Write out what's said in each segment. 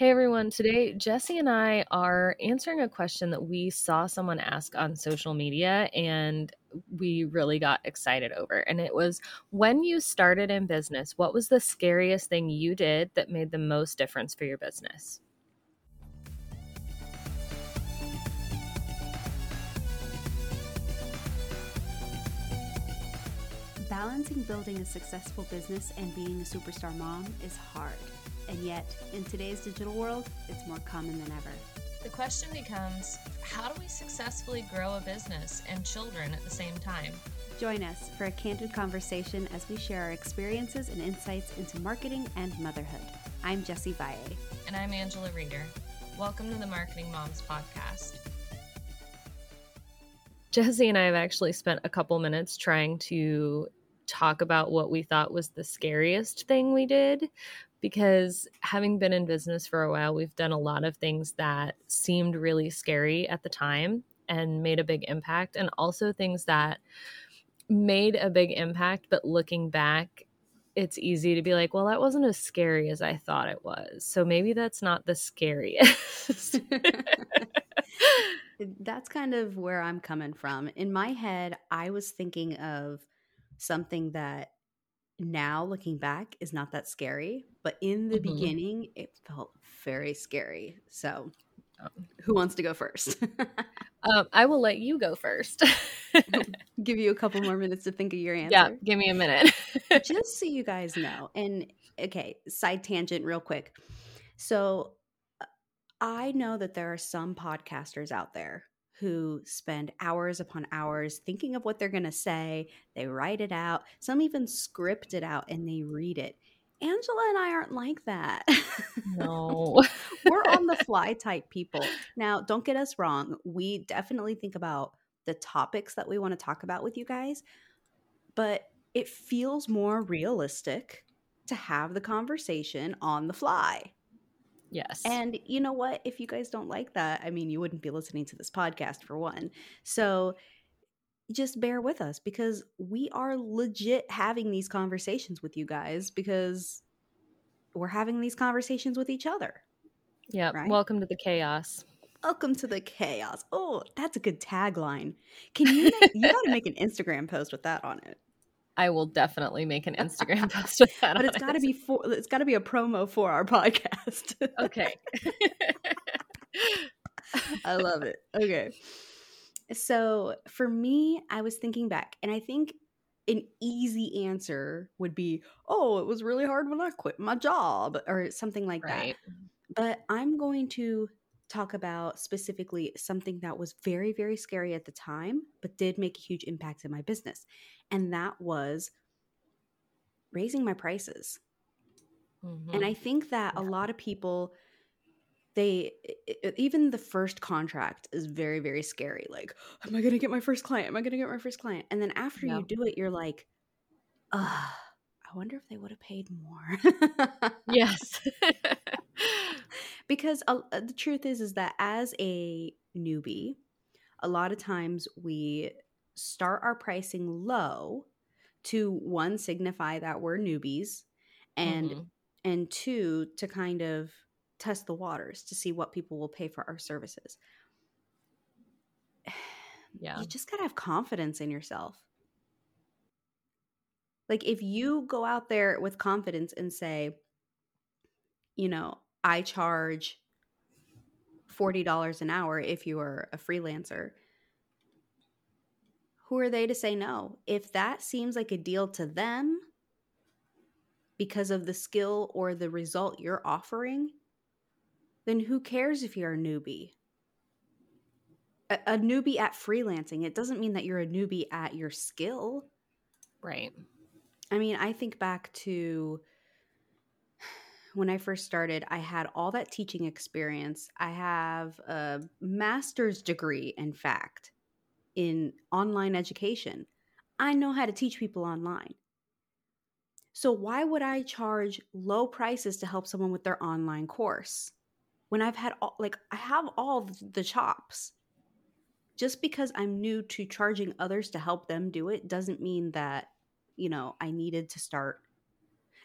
Hey everyone, today Jesse and I are answering a question that we saw someone ask on social media and we really got excited over. And it was when you started in business, what was the scariest thing you did that made the most difference for your business? Balancing building a successful business and being a superstar mom is hard. And yet, in today's digital world, it's more common than ever. The question becomes how do we successfully grow a business and children at the same time? Join us for a candid conversation as we share our experiences and insights into marketing and motherhood. I'm Jessie Valle. And I'm Angela Reeder. Welcome to the Marketing Moms Podcast. Jesse and I have actually spent a couple minutes trying to talk about what we thought was the scariest thing we did because having been in business for a while, we've done a lot of things that seemed really scary at the time and made a big impact, and also things that made a big impact, but looking back, it's easy to be like, well, that wasn't as scary as I thought it was. So maybe that's not the scariest. that's kind of where I'm coming from. In my head, I was thinking of something that now looking back is not that scary, but in the mm-hmm. beginning it felt very scary. So, um, who wants to go first? um, I will let you go first. give you a couple more minutes to think of your answer. Yeah, give me a minute. Just so you guys know. And okay, side tangent real quick. So, I know that there are some podcasters out there who spend hours upon hours thinking of what they're going to say. They write it out. Some even script it out and they read it. Angela and I aren't like that. No. We're on the fly type people. Now, don't get us wrong. We definitely think about the topics that we want to talk about with you guys, but it feels more realistic to have the conversation on the fly. Yes. And you know what? If you guys don't like that, I mean, you wouldn't be listening to this podcast for one. So just bear with us because we are legit having these conversations with you guys because we're having these conversations with each other. Yeah. Right? Welcome to the chaos. Welcome to the chaos. Oh, that's a good tagline. Can you make, you got to make an Instagram post with that on it. I will definitely make an Instagram post with that. but it's got to be for it's got to be a promo for our podcast. okay. I love it. Okay. So for me, I was thinking back, and I think an easy answer would be, "Oh, it was really hard when I quit my job," or something like right. that. But I'm going to talk about specifically something that was very, very scary at the time, but did make a huge impact in my business and that was raising my prices. Mm-hmm. And I think that yeah. a lot of people they even the first contract is very very scary like am i going to get my first client am i going to get my first client and then after yeah. you do it you're like uh i wonder if they would have paid more yes because uh, the truth is is that as a newbie a lot of times we start our pricing low to one signify that we're newbies and mm-hmm. and two to kind of test the waters to see what people will pay for our services. Yeah. you just got to have confidence in yourself. Like if you go out there with confidence and say you know i charge $40 an hour if you are a freelancer who are they to say no? If that seems like a deal to them because of the skill or the result you're offering, then who cares if you're a newbie? A, a newbie at freelancing, it doesn't mean that you're a newbie at your skill. Right. I mean, I think back to when I first started, I had all that teaching experience. I have a master's degree, in fact in online education. I know how to teach people online. So, why would I charge low prices to help someone with their online course when I've had all, like, I have all the chops? Just because I'm new to charging others to help them do it doesn't mean that, you know, I needed to start.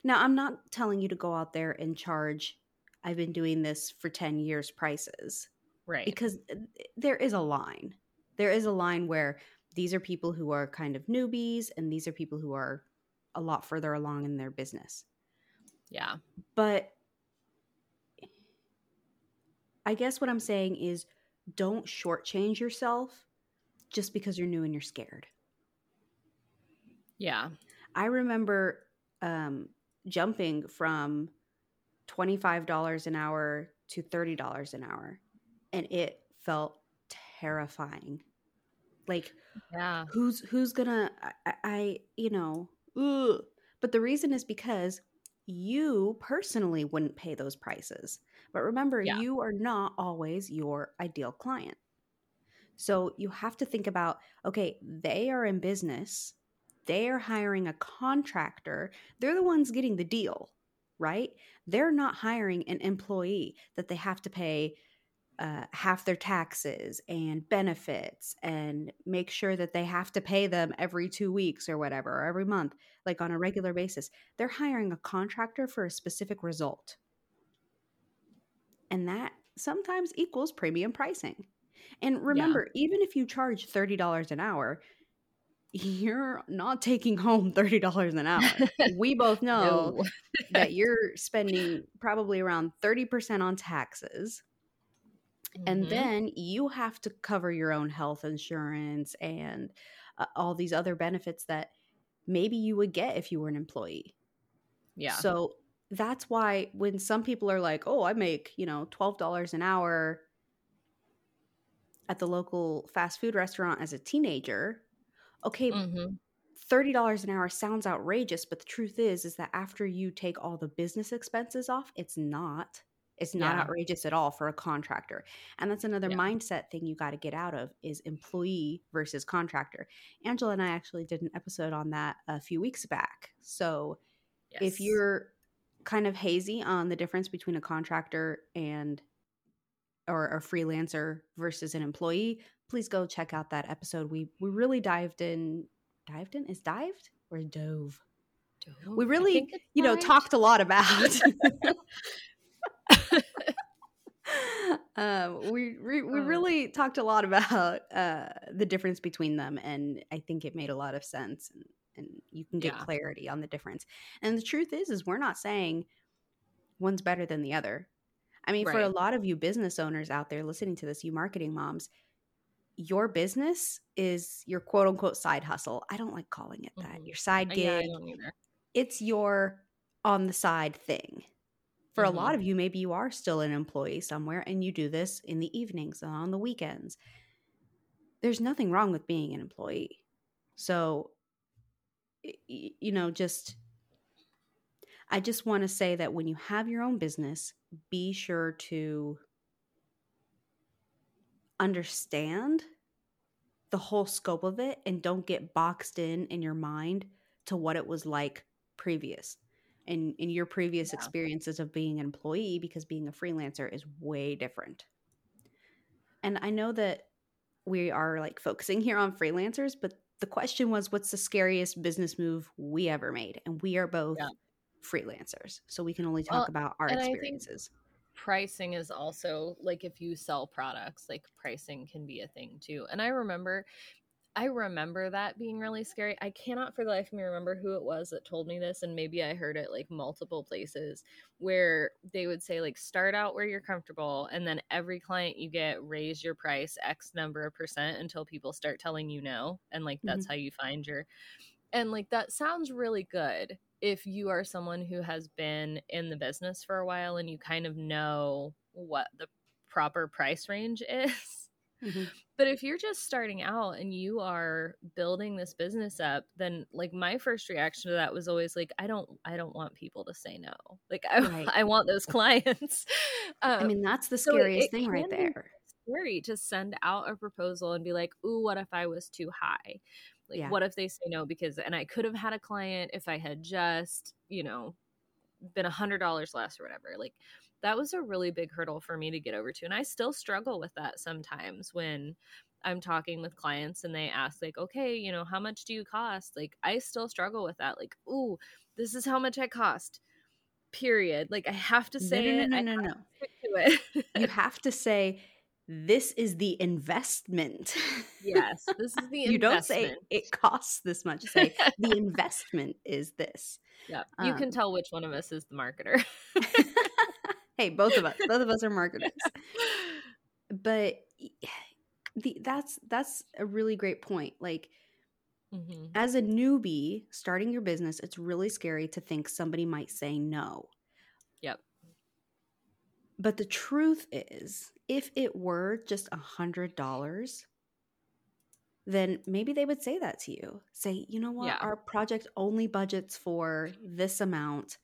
Now, I'm not telling you to go out there and charge I've been doing this for 10 years prices. Right. Because uh, there is a line. There is a line where these are people who are kind of newbies and these are people who are a lot further along in their business. Yeah. But I guess what I'm saying is don't shortchange yourself just because you're new and you're scared. Yeah. I remember um, jumping from $25 an hour to $30 an hour, and it felt terrifying. Like, yeah, who's who's gonna? I, I you know, ugh. but the reason is because you personally wouldn't pay those prices. But remember, Yeah. you are not always your ideal client. So you have to think about okay, they are in business, they are hiring a contractor, they're the ones getting the deal, right? They're not hiring an employee that they have to pay uh, half their taxes and benefits and make sure that they have to pay them every two weeks or whatever, or every month, like on a regular basis. They're hiring a contractor for a specific result. And that sometimes equals premium pricing. And remember, even if you charge $30 an hour, you're not taking home $30 an hour. we both know No. that you're spending probably around 30% on taxes. And Mhm. then you have to cover your own health insurance and uh, all these other benefits that maybe you would get if you were an employee. yeah. So that's why when some people are like, "Oh, I make, you know, $12 an hour at the local fast food restaurant as a teenager." Okay, Mhm. $30 an hour sounds outrageous, but the truth is is that after you take all the business expenses off, it's not. It's not Yeah. outrageous at all for a contractor. And that's another Yeah. mindset thing you got to get out of is employee versus contractor. Angela and I actually did an episode on that a few weeks back. So if you're kind of hazy on the difference between a contractor and or a freelancer versus an employee, please go check out that episode. We we really dived in dived in is dived or dove. Dove? We really, you know, dived. talked a lot about um, we we, we Oh. really talked a lot about uh, the difference between them, and I think it made a lot of sense, and, and you can get Yeah. clarity on the difference. And the truth is, is we're not saying one's better than the other. I mean, for a lot of you business owners out there listening to this, you marketing moms, your business is your quote unquote side hustle. I don't like calling it that. Mhm. Your side Uh, gig Yeah, I don't either. it's your on the side thing. For Mhm. a lot of you, maybe you are still an employee somewhere and you do this in the evenings and on the weekends. There's nothing wrong with being an employee. So, you know, just, I just want to say that when you have your own business, be sure to understand the whole scope of it and don't get boxed in in your mind to what it was like previous in in your previous Yeah. experiences of being an employee because being a freelancer is way different and i know that we are like focusing here on freelancers but the question was what's the scariest business move we ever made and we are both Yeah. Freelancers so we can only talk Well, about our and I think- experiences. pricing is also like if you sell products like pricing can be a thing too and i remember i remember that being really scary. I cannot for the life of me remember who it was that told me this and maybe i heard it like multiple places where they would say like start out where you're comfortable and then every client you get raise your price x number of percent until people start telling you no and like that's mm-hmm. how you find your and like that sounds really good if you are someone who has been in the business for a while and you kind of know what the proper price range is. Mhm. But if you're just starting out and you are building this business up, then like my first reaction to that was always like, I don't, I don't want people to say no. Like I, Right. I want those clients. i Um, mean that's the so scariest it thing right there scary to send out a proposal and be like, "Ooh, what if I was too high? Like, Yeah. what if they say no because?" And I could have had a client if I had just, you know, been a hundred dollars less or whatever. Like, that was a really big hurdle for me to get over to, and I still struggle with that sometimes when I'm talking with clients and they ask like, "Okay, you know, how much do you cost?" Like, I still struggle with that. Like, "Ooh, this is how much I cost." period. Like I have to say no, no, I no, no, no. to it. You have to say, this is the investment. yes, this is the you don't say it costs this much. Say the investment is this. Yeah, you can Um, tell which one of us is the marketer. hey, both of us, both of us are marketers. But the that's that's a really great point. Like Mhm. as a newbie starting your business, it's really scary to think somebody might say no. Yep. But the truth is, if it were just a hundred dollars, then maybe they would say that to you. Say, you know what, Yeah. our project only budgets for this amount.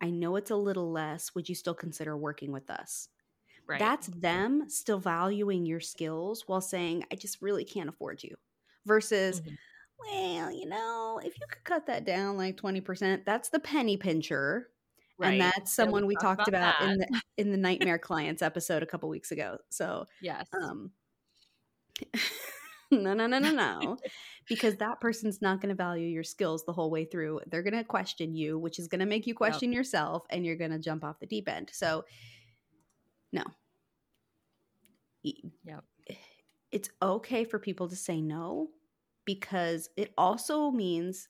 I know it's a little less. Would you still consider working with us? Right. That's them still valuing your skills while saying, I just really can't afford you. Versus, Mhm. well, you know, if you could cut that down like 20%, that's the penny pincher. Right. And that's someone we talked talked about about, in the in the nightmare clients episode a couple weeks ago. So yes. um no no no no no because that person's not going to value your skills the whole way through they're going to question you which is going to make you question yourself and you're going to jump off the deep end so no Yep. it's okay for people to say no because it also means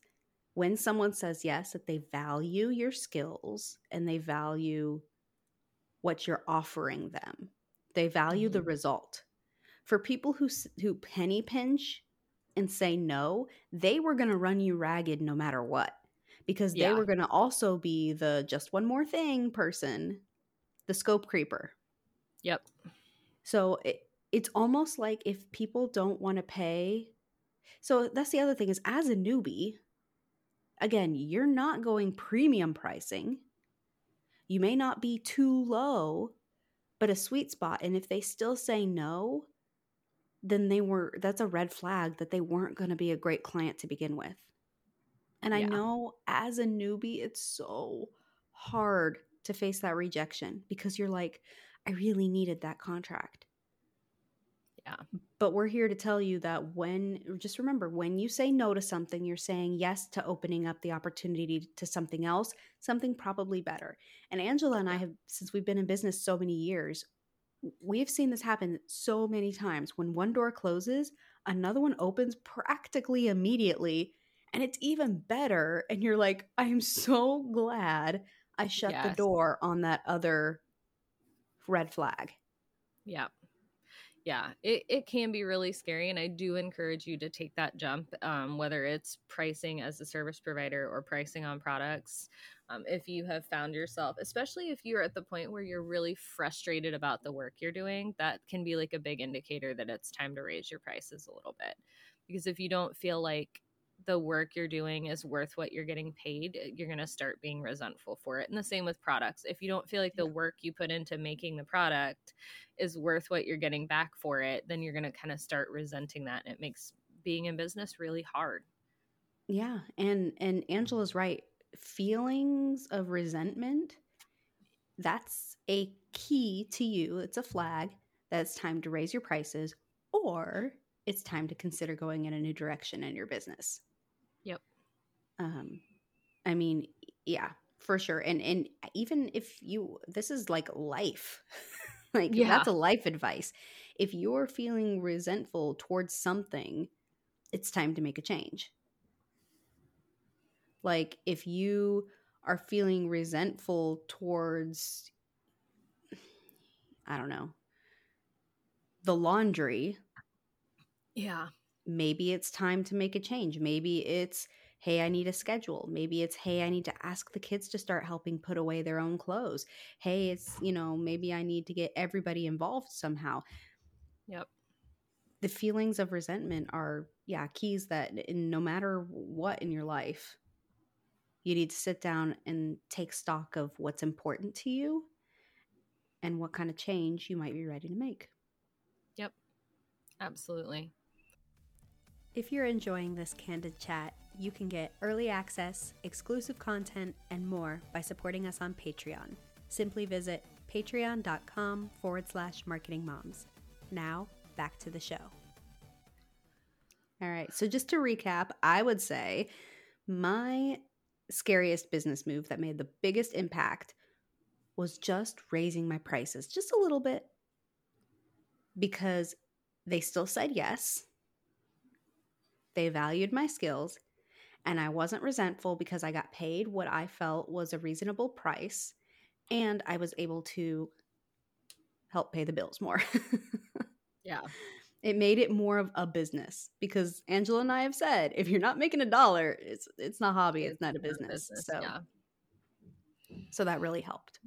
when someone says yes that they value your skills and they value what you're offering them they value the Mhm. result for people who who penny pinch and say no they were going to run you ragged no matter what because they Yeah. were going to also be the just one more thing person the scope creeper Yep. so it, it's almost like if people don't want to pay. So that's the other thing is as a newbie, again, you're not going premium pricing. You may not be too low, but a sweet spot. And if they still say no, then they were that's a red flag that they weren't going to be a great client to begin with. And I know as a newbie, it's so hard to face that rejection because you're like, I really needed that contract. Yeah. But we're here to tell you that when, just remember, when you say no to something, you're saying yes to opening up the opportunity to something else, something probably better. And Angela and I have, since we've been in business so many years, we've seen this happen so many times. When one door closes, another one opens practically immediately. And it's even better. And you're like, I'm so glad I shut the door on that other red flag. Yeah. Yeah, it, it can be really scary. And I do encourage you to take that jump, um, whether it's pricing as a service provider or pricing on products. Um, if you have found yourself, especially if you're at the point where you're really frustrated about the work you're doing, that can be like a big indicator that it's time to raise your prices a little bit. Because if you don't feel like the work you're doing is worth what you're getting paid, eh, you're going to start being resentful for it. And the same with products. If you don't feel like the work you put into making the product is worth what you're getting back for it, then you're going to kind of start resenting that. And it makes being in business really hard. Yeah, and and Angela's right. Feelings of resentment that's a key to you. It's a flag that it's time to raise your prices or it's time to consider going in a new direction in your business. Yep. Um I mean, yeah, for sure. And and even if you this is like life. like Yeah. that's a life advice. If you're feeling resentful towards something, it's time to make a change. Like if you are feeling resentful towards I don't know, the laundry, Yeah. Maybe it's time to make a change. Maybe it's hey, I need a schedule. Maybe it's hey, I need to ask the kids to start helping put away their own clothes. Hey, it's, you know, maybe I need to get everybody involved somehow. Yep. The feelings of resentment are yeah, keys that in, no matter what in your life, you need to sit down and take stock of what's important to you and what kind of change you might be ready to make. Yep. Absolutely. If you're enjoying this candid chat, you can get early access, exclusive content, and more by supporting us on Patreon. Simply visit patreon.com forward slash marketing moms. Now, back to the show. All right, so just to recap, I would say my scariest business move that made the biggest impact was just raising my prices just a little bit because they still said yes. They valued my skills, and I wasn't resentful because I got paid what I felt was a reasonable price, and I was able to help pay the bills more. yeah. It made it more of a business because Angela and I have said if you're not making a dollar, it's it's not a hobby, it's, it's not a business. business. So yeah. So that really helped.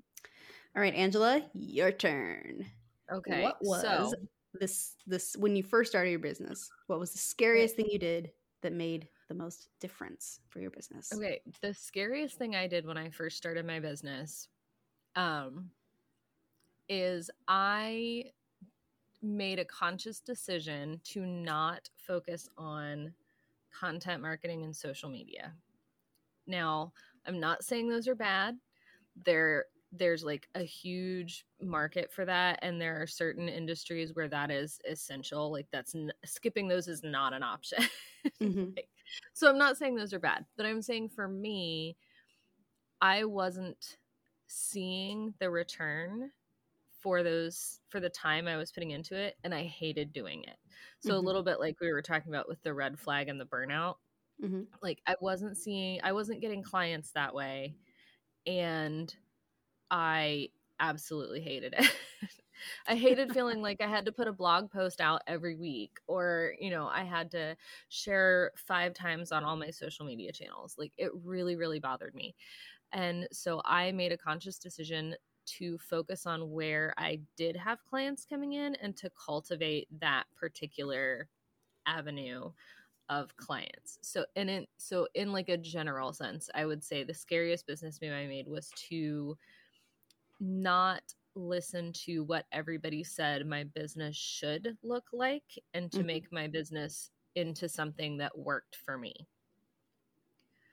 All right, Angela, your turn. Okay. What was so, this this when you first started your business? What was the scariest thing you did that made the most difference for your business? Okay, the scariest thing I did when I first started my business um is I made a conscious decision to not focus on content marketing and social media. Now, I'm not saying those are bad. They're there's like a huge market for that and there are certain industries where that is essential like that's n- skipping those is not an option mm-hmm. like, so i'm not saying those are bad but i'm saying for me i wasn't seeing the return for those for the time i was putting into it and i hated doing it so mm-hmm. a little bit like we were talking about with the red flag and the burnout mm-hmm. like i wasn't seeing i wasn't getting clients that way and I absolutely hated it. I hated feeling like I had to put a blog post out every week or, you know, I had to share five times on all my social media channels. Like it really, really bothered me. And so I made a conscious decision to focus on where I did have clients coming in and to cultivate that particular avenue of clients. So in it, so in like a general sense, I would say the scariest business move I made was to not listen to what everybody said my business should look like and to mm-hmm. make my business into something that worked for me.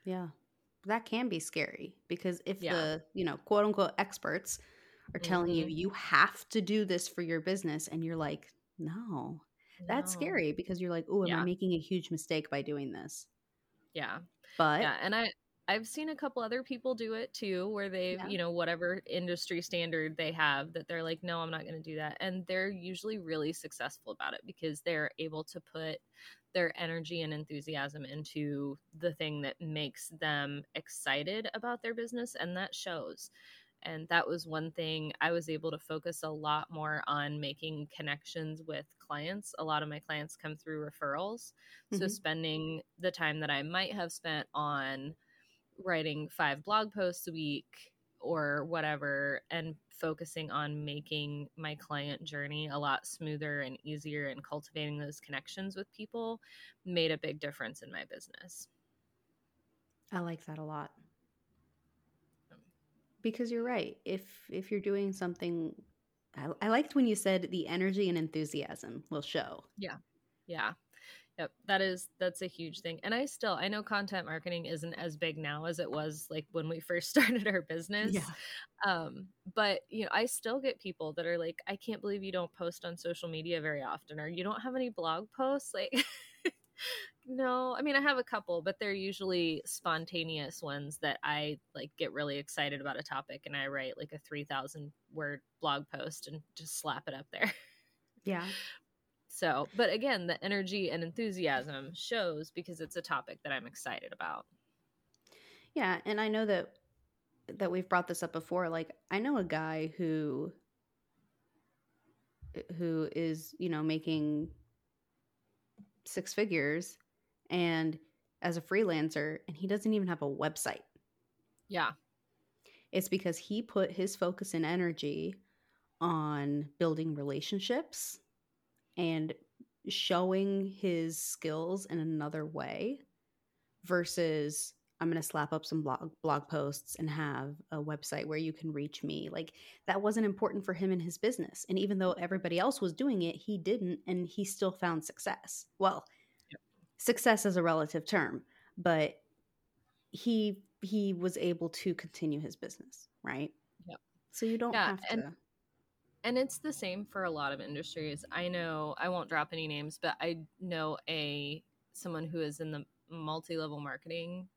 Yeah. That can be scary because if yeah. the, you know, quote unquote experts are telling mm-hmm. you you have to do this for your business and you're like, no. That's no. scary because you're like, "Oh, am yeah. I making a huge mistake by doing this?" Yeah. But yeah, and I I've seen a couple other people do it too, where they, yeah. you know, whatever industry standard they have, that they're like, no, I'm not going to do that. And they're usually really successful about it because they're able to put their energy and enthusiasm into the thing that makes them excited about their business. And that shows. And that was one thing I was able to focus a lot more on making connections with clients. A lot of my clients come through referrals. Mm-hmm. So spending the time that I might have spent on, writing five blog posts a week or whatever and focusing on making my client journey a lot smoother and easier and cultivating those connections with people made a big difference in my business. I like that a lot. Um, because you're right. If if you're doing something I, I liked when you said the energy and enthusiasm will show. Yeah. Yeah. Yep, that is that's a huge thing. And I still I know content marketing isn't as big now as it was like when we first started our business. Yeah. Um, but you know, I still get people that are like, I can't believe you don't post on social media very often or you don't have any blog posts. Like no, I mean I have a couple, but they're usually spontaneous ones that I like get really excited about a topic and I write like a 3000 word blog post and just slap it up there. Yeah. So, but again, the energy and enthusiasm shows because it's a topic that I'm excited about. Yeah, and I know that that we've brought this up before. Like, I know a guy who who is, you know, making six figures and as a freelancer and he doesn't even have a website. Yeah. It's because he put his focus and energy on building relationships and showing his skills in another way versus I'm going to slap up some blog blog posts and have a website where you can reach me. Like that wasn't important for him in his business. And even though everybody else was doing it, he didn't and he still found success. Well, yep. success is a relative term, but he he was able to continue his business, right? Yep. So you don't yeah, have to and- and it's the same for a lot of industries i know i won't drop any names but i know a someone who is in the multi-level marketing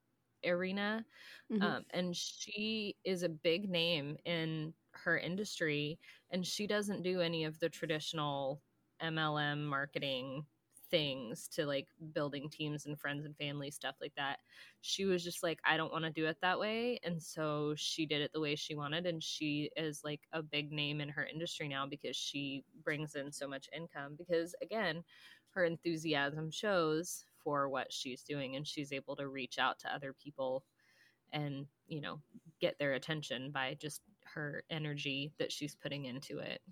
arena. Mm-hmm. Um, and she is a big name in her industry, and she doesn't do any of the traditional MLM marketing things to like building teams and friends and family stuff like that. She was just like, I don't want to do it that way. And so she did it the way she wanted. And she is like a big name in her industry now because she brings in so much income. Because again, her enthusiasm shows for what she's doing and she's able to reach out to other people and, you know, get their attention by just her energy that she's putting into it.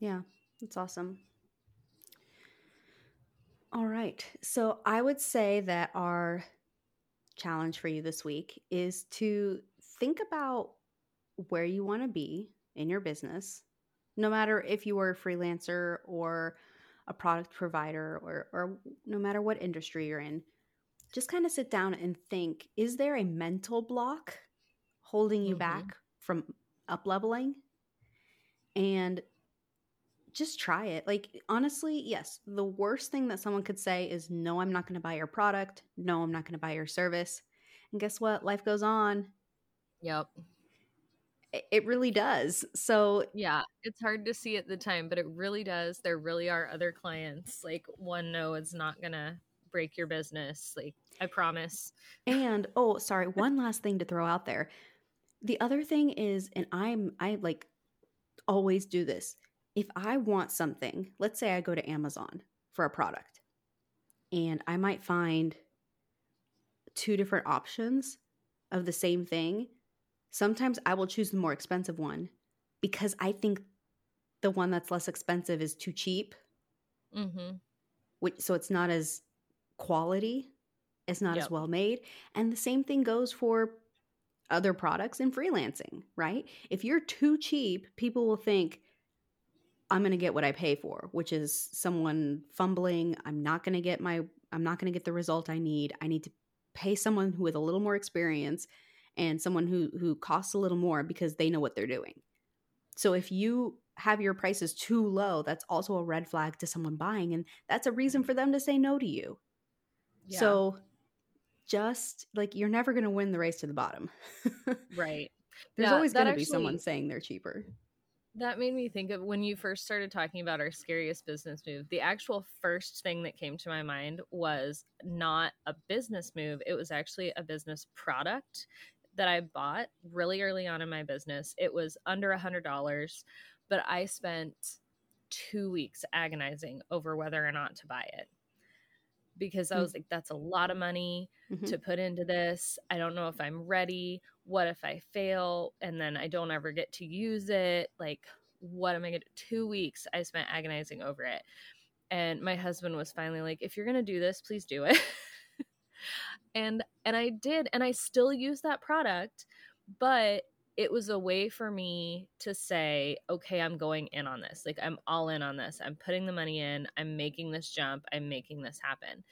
Yeah, that's awesome. All right. So I would say that our challenge for you this week is to think about where you want to be in your business, no matter if you are a freelancer or a product provider or, or no matter what industry you're in. Just kind of sit down and think is there a mental block holding you mm-hmm. back from up leveling? And just try it. Like, honestly, yes, the worst thing that someone could say is, No, I'm not going to buy your product. No, I'm not going to buy your service. And guess what? Life goes on. Yep. It really does. So, yeah, it's hard to see at the time, but it really does. There really are other clients. Like, one no is not going to break your business. Like, I promise. And, oh, sorry, one last thing to throw out there. The other thing is, and I'm, I like always do this if I want something, let's say I go to Amazon for a product and I might find two different options of the same thing, sometimes I will choose the more expensive one because I think the one that's less expensive is too cheap. Mm-hmm. Which, so it's not as quality, it's not yep. as well made. And the same thing goes for other products in freelancing, right? If you're too cheap, people will think, I'm going to get what I pay for, which is someone fumbling. I'm not going to get my I'm not going to get the result I need. I need to pay someone with a little more experience and someone who who costs a little more because they know what they're doing. So if you have your prices too low, that's also a red flag to someone buying and that's a reason for them to say no to you. Yeah. So just like you're never going to win the race to the bottom. right. There's yeah, always going to be someone saying they're cheaper. That made me think of when you first started talking about our scariest business move. The actual first thing that came to my mind was not a business move, it was actually a business product that I bought really early on in my business. It was under a $100, but I spent two weeks agonizing over whether or not to buy it because I mm. was like, that's a lot of money mm-hmm. to put into this. I don't know if I'm ready. What if I fail and then I don't ever get to use it? Like, what am I going to Two weeks I spent agonizing over it. And my husband was finally like, if you're going to do this, please do it. and and I did and I still use that product, but it was a way for me to say, okay, I'm going in on this. Like, I'm all in on this. I'm putting the money in. I'm making this jump. I'm making this happen.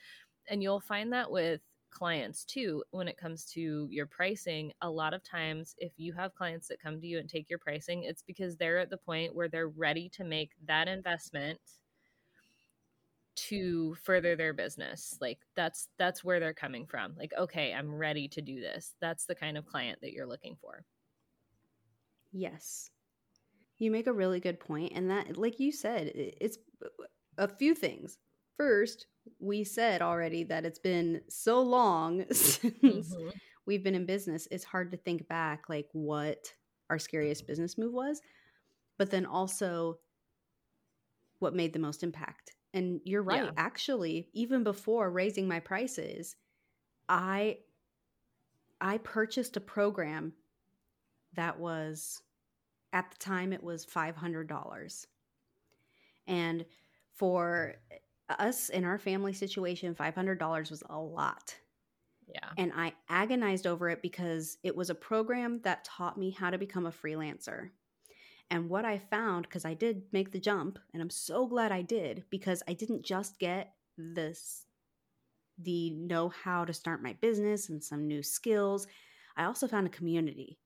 And you'll find that with clients too when it comes to your pricing. A lot of times, if you have clients that come to you and take your pricing, it's because they're at the point where they're ready to make that investment to further their business like that's that's where they're coming from like okay i'm ready to do this that's the kind of client that you're looking for Yes. You make a really good point and that like you said it's a few things. First, we said already that it's been so long since mm-hmm. we've been in business. It's hard to think back like what our scariest business move was, but then also what made the most impact. And you're right, yeah. actually, even before raising my prices, I I purchased a program that was at the time it was $500 and for us in our family situation $500 was a lot. Yeah. And i agonized over it because it was a program that taught me how to become a freelancer. And what i found because i did make the jump and i'm so glad i did because i didn't just get this the know how to start my business and some new skills i also found a community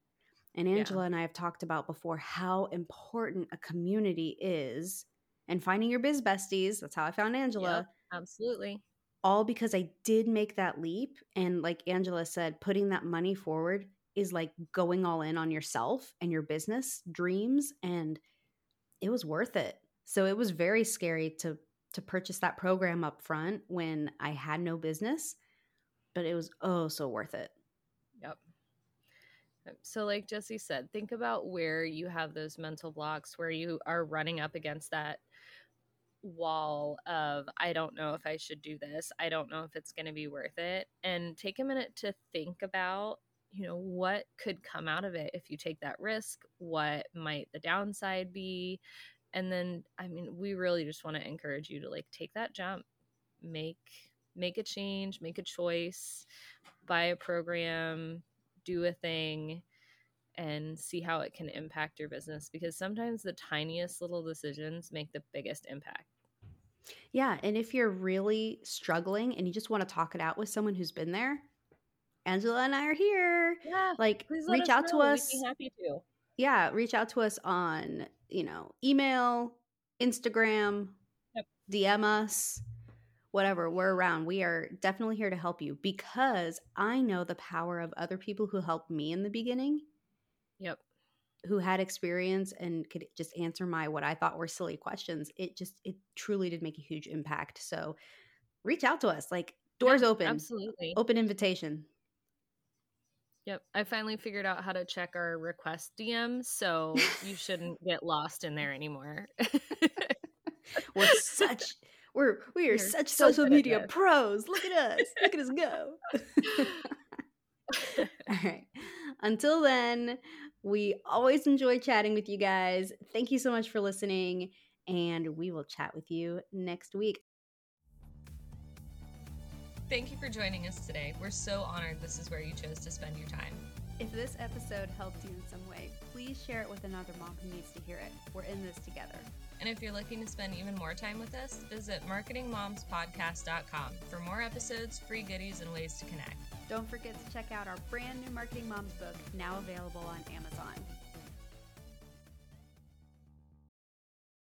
and Angela yeah. and I have talked about before how important a community is and finding your biz besties. That's how I found Angela. Yep, absolutely. all because I did make that leap. And like Angela said, putting that money forward is like going all in on yourself and your business dreams. And it was worth it. So it was very scary to to purchase that program up front when I had no business, but it was oh so worth it. So, like Jesse said, think about where you have those mental blocks, where you are running up against that wall of, I don't know if I should do this. I don't know if it's going to be worth it. And take a minute to think about, you know, what could come out of it if you take that risk? What might the downside be? And then, I mean, we really just want to encourage you to like take that jump, make make a change, make a choice, buy a program, do a thing and see how it can impact your business because sometimes the tiniest little decisions make the biggest impact. Yeah. And if you're really struggling and you just want to talk it out with someone who's been there, Angela and I are here. Yeah. Like, reach out know. to us. We'd be happy to. Yeah. Reach out to us on, you know, email, Instagram, yep. DM us whatever, we're around. We are definitely here to help you because I know the power of other people who helped me in the beginning. Yep. Who had experience and could just answer my what I thought were silly questions. It just it truly did make a huge impact. So reach out to us. Like doors yeah, open. Absolutely. Open invitation. Yep. I finally figured out how to check our request DMs, so you shouldn't get lost in there anymore. We're such we're we are You're such so social media pros. Look at us. Look at us go. All right. Until then, we always enjoy chatting with you guys. Thank you so much for listening, and we will chat with you next week. Thank you for joining us today. We're so honored this is where you chose to spend your time. If this episode helped you in some way, please share it with another mom who needs to hear it. We're in this together. And if you're looking to spend even more time with us, visit marketingmomspodcast.com for more episodes, free goodies, and ways to connect. Don't forget to check out our brand new Marketing Moms book, now available on Amazon.